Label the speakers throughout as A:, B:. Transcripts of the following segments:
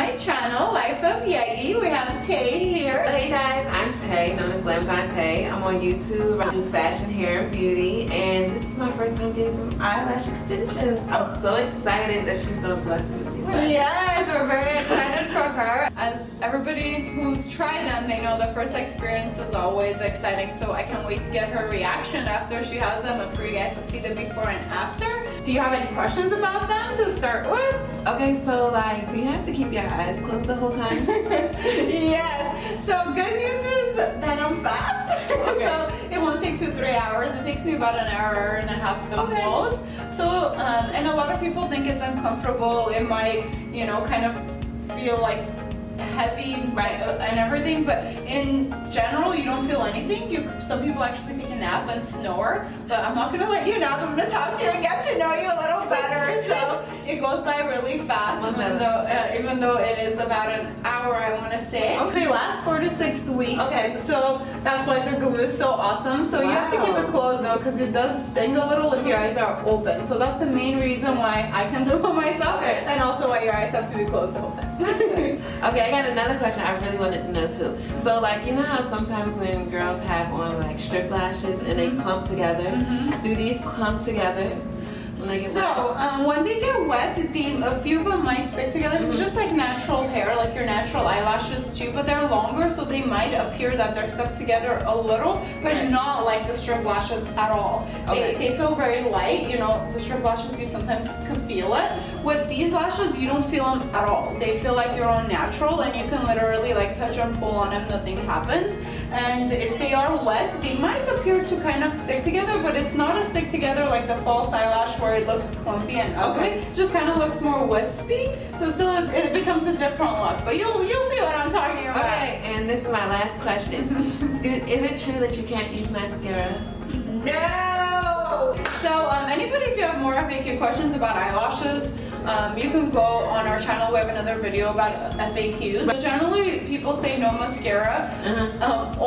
A: my channel, Life of Yegi. We have Tay here.
B: Hey guys, I'm Tay, known as Glamazon Tay. I'm on YouTube. I do fashion, hair, and beauty, and this is my first time getting some eyelash extensions. I'm so excited that she's gonna bless me with these lashes.
A: Yes, we're very excited for her. Everybody who's tried them, they know the first experience is always exciting. So I can't wait to get her reaction after she has them and for you guys to see the before and after. Do you have any questions about them to start with?
B: Okay, so like, do you have to keep your eyes closed the whole time?
A: yes. So good news is that I'm fast.
B: Okay.
A: so it won't take two, three hours. It takes me about an hour and a half the
B: Okay.
A: most. So, um, and a lot of people think it's uncomfortable. It might, you know, kind of feel like heavy right, and everything, but in general, you don't feel anything. You, some people actually take a nap and snore, but I'm not gonna let you nap. I'm gonna talk to you and get to know you a little better. So it goes by really fast, even though, uh, even though it is about an hour, I want to say.
B: Okay.
A: They last four to six weeks.
B: Okay.
A: So that's why the glue is so awesome. So you have to keep it closed though, because it does sting a little if your eyes are open. So that's the main reason why I can do it myself,
B: Okay.
A: and also why your eyes have to be closed the whole time.
B: Okay, I got another question I really wanted to know too. So like, you know how sometimes when girls have on like strip lashes and they mm-hmm. clump together, mm-hmm. do these clump together when they get wet?
A: So um, when they get wet, the, a few of them might stick together. It's just like natural hair, like your natural eyelashes too, but they're longer, so they might appear that they're stuck together a little, but
B: Right.
A: not like the strip lashes at all.
B: Okay.
A: They, they feel very light. You know, the strip lashes you sometimes can feel it. With these lashes, you don't feel them at all. They feel like your own natural, and you can literally like touch and pull on them, nothing happens. And if they are wet, they might appear to kind of stick together, but it's not a stick together like the false eyelash where it looks clumpy and ugly.
B: Okay.
A: It just kind of looks more wispy. So still, it, it becomes a different look. But you'll you'll see what I'm talking about.
B: Okay, and this is my last question. Do, is it true that you can't use mascara?
A: No. So um, anybody, if you have more FAQ questions about eyelashes, um, you can go on our channel. We have another video about FAQs. But generally, people say no mascara.
B: Uh-huh.
A: Um,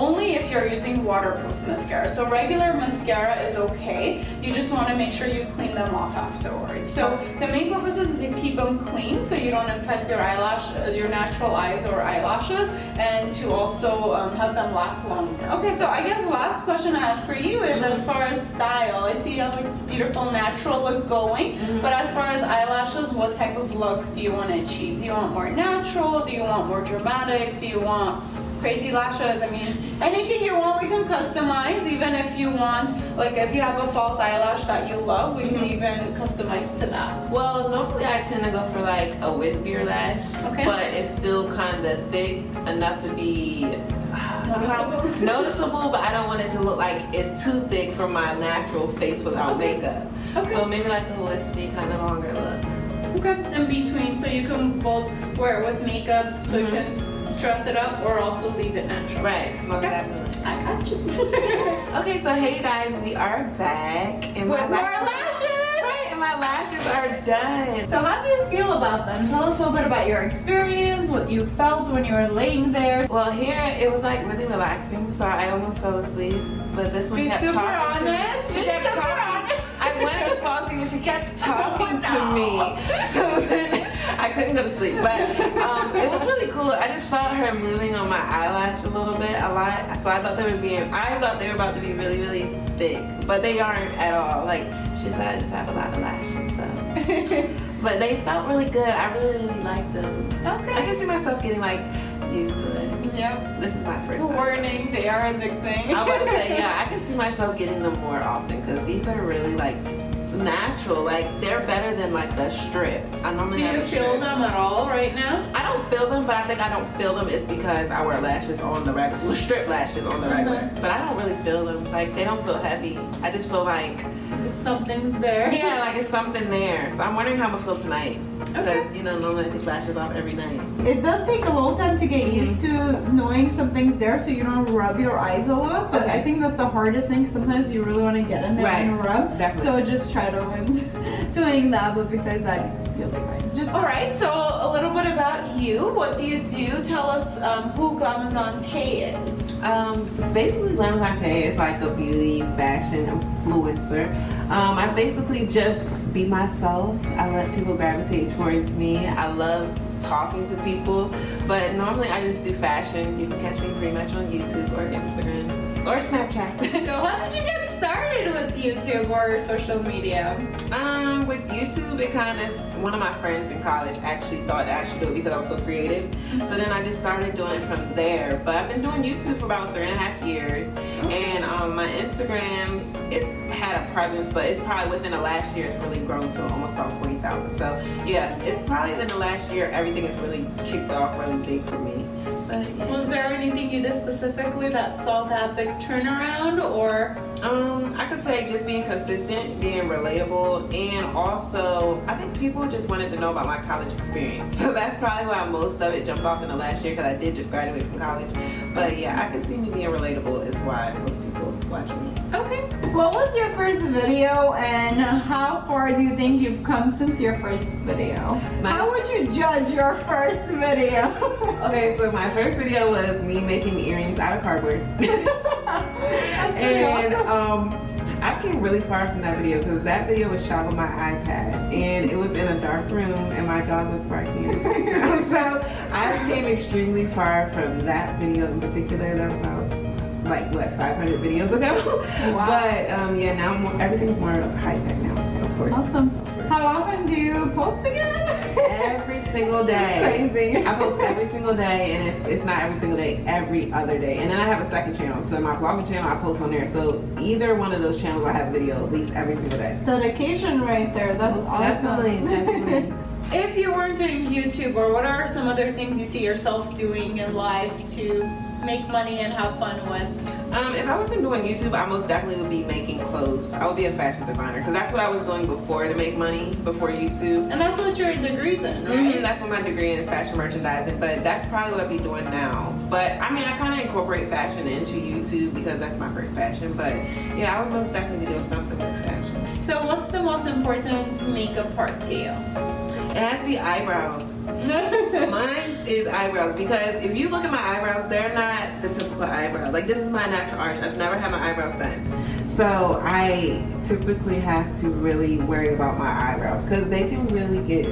A: you're using waterproof mascara. So regular mascara is okay. You just want to make sure you clean them off afterwards. So the main purpose is to keep them clean, so you don't infect your eyelash, uh, your natural eyes or eyelashes, and to also um, have them last longer. Okay, so I guess last question I have for you is as far as style. I see you have like this beautiful natural look going, but as far as eyelashes, what type of look do you want to achieve? Do you want more natural? Do you want more dramatic? Do you want crazy lashes. I mean, anything you want, we can customize. Even if you want, like, if you have a false eyelash that you love, we can even customize to that.
B: Well, normally I tend to go for like a wispier lash,
A: Okay.
B: but it's still kind of thick enough to be
A: Noticeable?
B: noticeable, but I don't want it to look like it's too thick for my natural face without
A: Okay.
B: makeup.
A: Okay.
B: So maybe like a wispy kind of longer look.
A: Okay. In between, so you can both wear it with makeup, so you
B: Mhm.
A: can dress it up, or also leave it natural.
B: Right, most
A: Okay.
B: definitely.
A: I got you.
B: Okay, so hey you guys, we are back. And
A: With
B: my
A: more
B: lashes-
A: lashes!
B: Right, and my lashes are done.
A: So how do you feel about them? Tell us a little bit about your experience, what you felt when you were laying there.
B: Well, here it was like really relaxing, so I almost fell asleep. But this one
A: Be
B: kept
A: super
B: talking to me. She
A: Be
B: kept
A: super
B: talking.
A: honest.
B: I wanted to fall asleep, but she kept oh, talking
A: Oh,
B: to
A: no.
B: me. I couldn't go to sleep, but um, it was really cool. I just felt her moving on my eyelash a little bit, a lot. So I thought they were being, I thought they were about to be really, really thick, but they aren't at all. Like she said, I just have a lot of lashes, so. But they felt really good. I really, really liked them.
A: Okay.
B: I can see myself getting like used to it.
A: Yep.
B: This is my first time.
A: Warning, they are addicting.
B: I would say, yeah, I can see myself getting them more often because these are really like natural. Like they're better than like the strip. I normally
A: Do you feel
B: strip.
A: them at all right now?
B: I don't feel them, but I think I don't feel them is because I wear lashes on the regular, strip lashes on the regular.
A: Mhm.
B: But I don't really feel them. Like they don't feel heavy. I just feel like,
A: Something's there.
B: yeah, like it's something there. So I'm wondering how I'm gonna feel tonight. Because
A: Okay.
B: you know normally I take lashes off every night.
A: It does take a little time to get used to knowing something's there so you don't rub your eyes a lot. But
B: Okay.
A: I think that's the hardest thing. Sometimes you really want to get in there
B: Right.
A: and rub.
B: Definitely.
A: So just try to avoid doing that. But besides that, you'll be fine. Just all right. So a little bit about you. What do you do? Tell us um, who Glamazon Tay is.
B: Um, basically, Glam Latte is like a beauty fashion influencer. Um, I basically just be myself. I let people gravitate towards me. I love talking to people, but normally I just do fashion. You can catch me pretty much on YouTube or Instagram or Snapchat.
A: so how did you get started with YouTube or social media?
B: Um, with YouTube, it kind of one of my friends in college actually thought I should do it because I was so creative. So then I just started doing it from there. But I've been doing YouTube for about three and a half years, oh. and um, my Instagram it's had a presence, but it's probably within the last year it's really grown to almost about forty thousand. So yeah, it's probably in the last year everything has really kicked off really big for me.
A: Was there anything you did specifically that saw that big turnaround, or?
B: Um, I could say just being consistent, being relatable, and also I think people just wanted to know about my college experience. So that's probably why most of it jumped off in the last year because I did just graduate from college. But yeah, I could see me being relatable is why most people watch me.
A: Okay. What was your first video, and how far do you think you've come since your first video? My how would you judge your first video?
B: okay, so my first video was me making earrings out of cardboard. and um, I came really far from that video because that video was shot on my iPad and it was in a dark room and my dog was barking. so I came extremely far from that video in particular. That was about like what 500 videos ago. Wow. But um, yeah, now more, everything's more high tech now. So of course.
A: Awesome. How often do you post again?
B: Every single day. crazy. I post every single day, and if it's not every single day, every other day. And then I have a second channel. So my blogging channel, I post on there. So either one of those channels, I have a video at least every single day.
A: Dedication right there. That's Most awesome. Definitely, definitely. if you weren't doing YouTube, or what are some other things you see yourself doing in life to make money and have fun with?
B: Um, if I wasn't doing YouTube, I most definitely would be making clothes. I would be a fashion designer because that's what I was doing before to make money before YouTube.
A: And that's what your degree's in, right? Mm-hmm,
B: that's what my degree in fashion merchandising. But that's probably what I'd be doing now. But I mean, I kind of incorporate fashion into YouTube because that's my first passion. But yeah, I would most definitely be doing something with fashion.
A: So, what's the most important makeup part to you?
B: It has to be eyebrows. Mine is eyebrows because if you look at my eyebrows, they're not eyebrow. Like this is my natural arch. I've never had my eyebrows done. So I typically have to really worry about my eyebrows because they can really get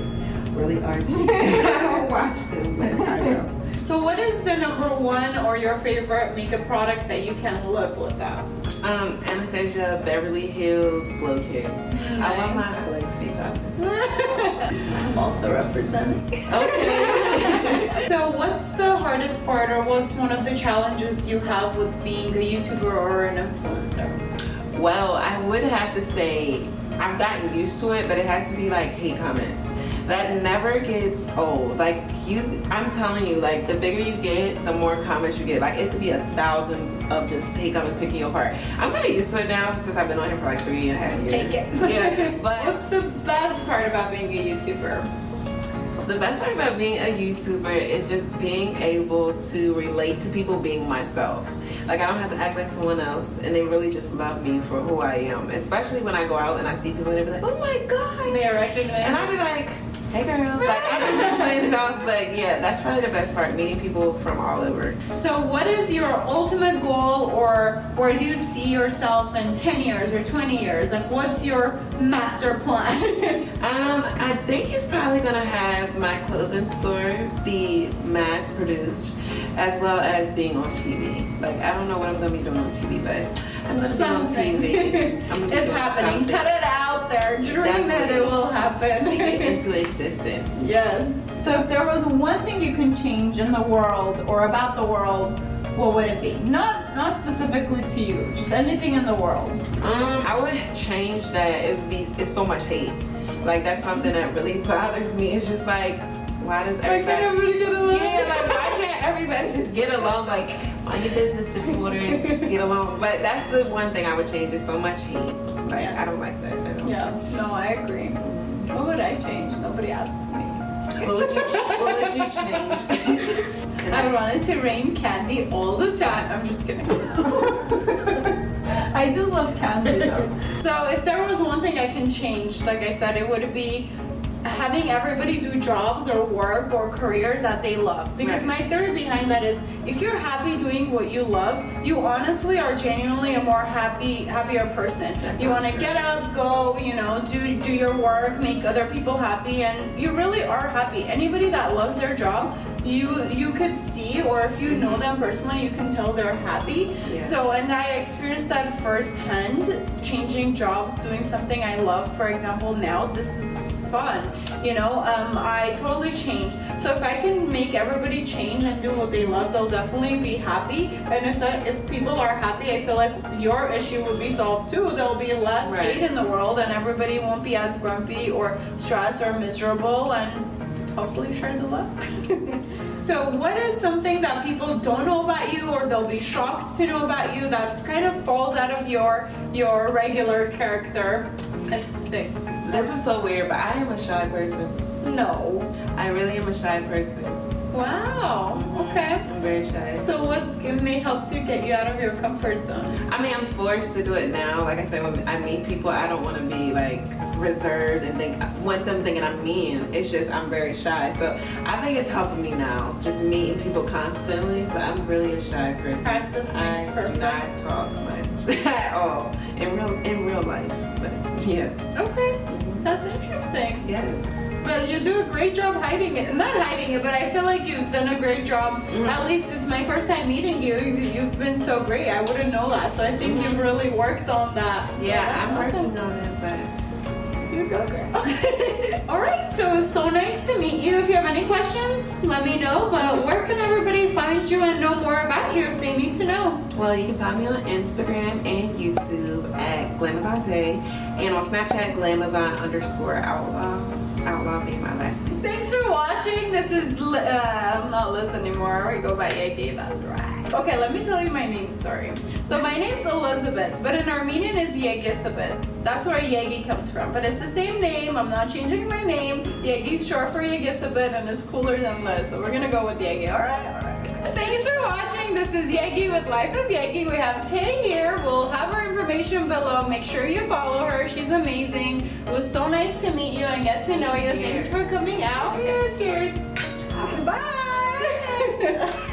B: really archy. I don't watch them with eyebrows.
A: So what is the number one or your favorite makeup product that you can live without?
B: Um, Anastasia Beverly Hills Glow Kit. Nice. I love my
A: also representing. Okay. so what's the hardest part or what's one of the challenges you have with being a YouTuber or an influencer?
B: Well, I would have to say I've gotten used to it, but it has to be like hate comments that never gets old. Like you, I'm telling you, like the bigger you get, the more comments you get. Like it could be a thousand of just hate comments picking you apart. I'm kind of used to it now since I've been on here for like three and a half years.
A: Take it.
B: Yeah. But
A: what's the best part about being a YouTuber?
B: The best part about being a YouTuber is just being able to relate to people being myself. Like I don't have to act like someone else, and they really just love me for who I am. Especially when I go out and I see people, and they be like, "Oh my god!"
A: They recognize.
B: And I'll be like hey girl. Like I'm just playing it off, but yeah, that's probably the best part, meeting people from all over.
A: So what is your ultimate goal or where do you see yourself in 10 years or 20 years? Like what's your master plan?
B: um, I think it's probably gonna have my clothing store be mass produced as well as being on TV. Like I don't know what I'm gonna be doing on TV, but I'm gonna something. be on TV.
A: it's happening. There. Dream Definitely. it. It will happen.
B: Speak it into existence.
A: Yes. So if there was one thing you can change in the world or about the world, what would it be? Not not specifically to you, just anything in the world.
B: Um, I would change that. It would be it's so much hate. Like that's something that really bothers me. It's just like why does everybody,
A: why can't everybody get along?
B: Yeah, like why can't everybody just get along? Like mind your business if you want to get along. But that's the one thing I would change is so much hate. Like yes. I don't like that at all.
A: Yeah, no, I agree. What would I change? Nobody asks me.
B: What would you, what would you change?
A: I wanted to rain candy all the time. I'm just kidding. I do love candy though. so if there was one thing I can change, like I said, it would be having everybody do jobs or work or careers that they love. Because
B: Right.
A: my theory behind that is if you're happy doing what you love, you honestly are genuinely a more happy happier person.
B: That's
A: you want to get up, go, you know, do do your work, make other people happy and you really are happy. Anybody that loves their job, you you could see or if you know mm-hmm. them personally, you can tell they're happy.
B: Yeah.
A: So and I experienced that firsthand, changing jobs, doing something I love. For example, now this is fun. You know, um, I totally changed. So if I can make everybody change and do what they love, they'll definitely be happy. And if that, if people are happy, I feel like your issue will be solved too. There'll be less
B: Right.
A: hate in the world, and everybody won't be as grumpy or stressed or miserable, and hopefully share the love. so, what is something that people don't know about you, or they'll be shocked to know about you, that kind of falls out of your your regular character? aesthetic?
B: This is so weird, but I am a shy person.
A: No.
B: I really am a shy person.
A: Wow. Mm-hmm. Okay.
B: I'm very shy.
A: So what may helps you get you out of your comfort zone?
B: I mean, I'm forced to do it now. Like I said, when I meet people, I don't want to be like reserved and think want them thinking I'm mean. It's just I'm very shy. So I think it's helping me now, just meeting people constantly. But I'm really a shy person.
A: Practice makes
B: I
A: perfect.
B: do not talk much at all in real in real life. But yeah,
A: Okay. That's interesting.
B: yes.
A: But you do a great job hiding it. Not hiding it, but I feel like you've done a great job.
B: Mhm.
A: At least it's my first time meeting you. You- You've been so great. I wouldn't know that. So I think
B: Mhm.
A: you've really worked on that. So
B: Yeah, I'm
A: awesome.
B: working on it, but
A: You go, girl. All right, so it's so nice to meet you. If you have any questions, let me know. But where can everybody find you and know more about you if they need to know?
B: Well, you can find me on Instagram and YouTube at Glamazon Tay and on Snapchat Glamazon underscore outlaw. Outlaw being my last name.
A: Thanks for watching. This is uh, I'm not Liz anymore. We go by Yegi. That's right. Okay, let me tell you my name story. So my name's Elizabeth, but in Armenian it's Yegisabeth. That's where Yegi comes from. But it's the same name. I'm not changing my name. Yegi's short for Yegisabeth, and it's cooler than Liz. So we're gonna go with Yegi. All right, all right. Thanks for watching. This is Yegi with Life of Yegi. We have Tay here. We'll have her information below. Make sure you follow her. She's amazing. It was so nice to meet you and get to know you. Thanks for coming out. Cheers, cheers. Bye.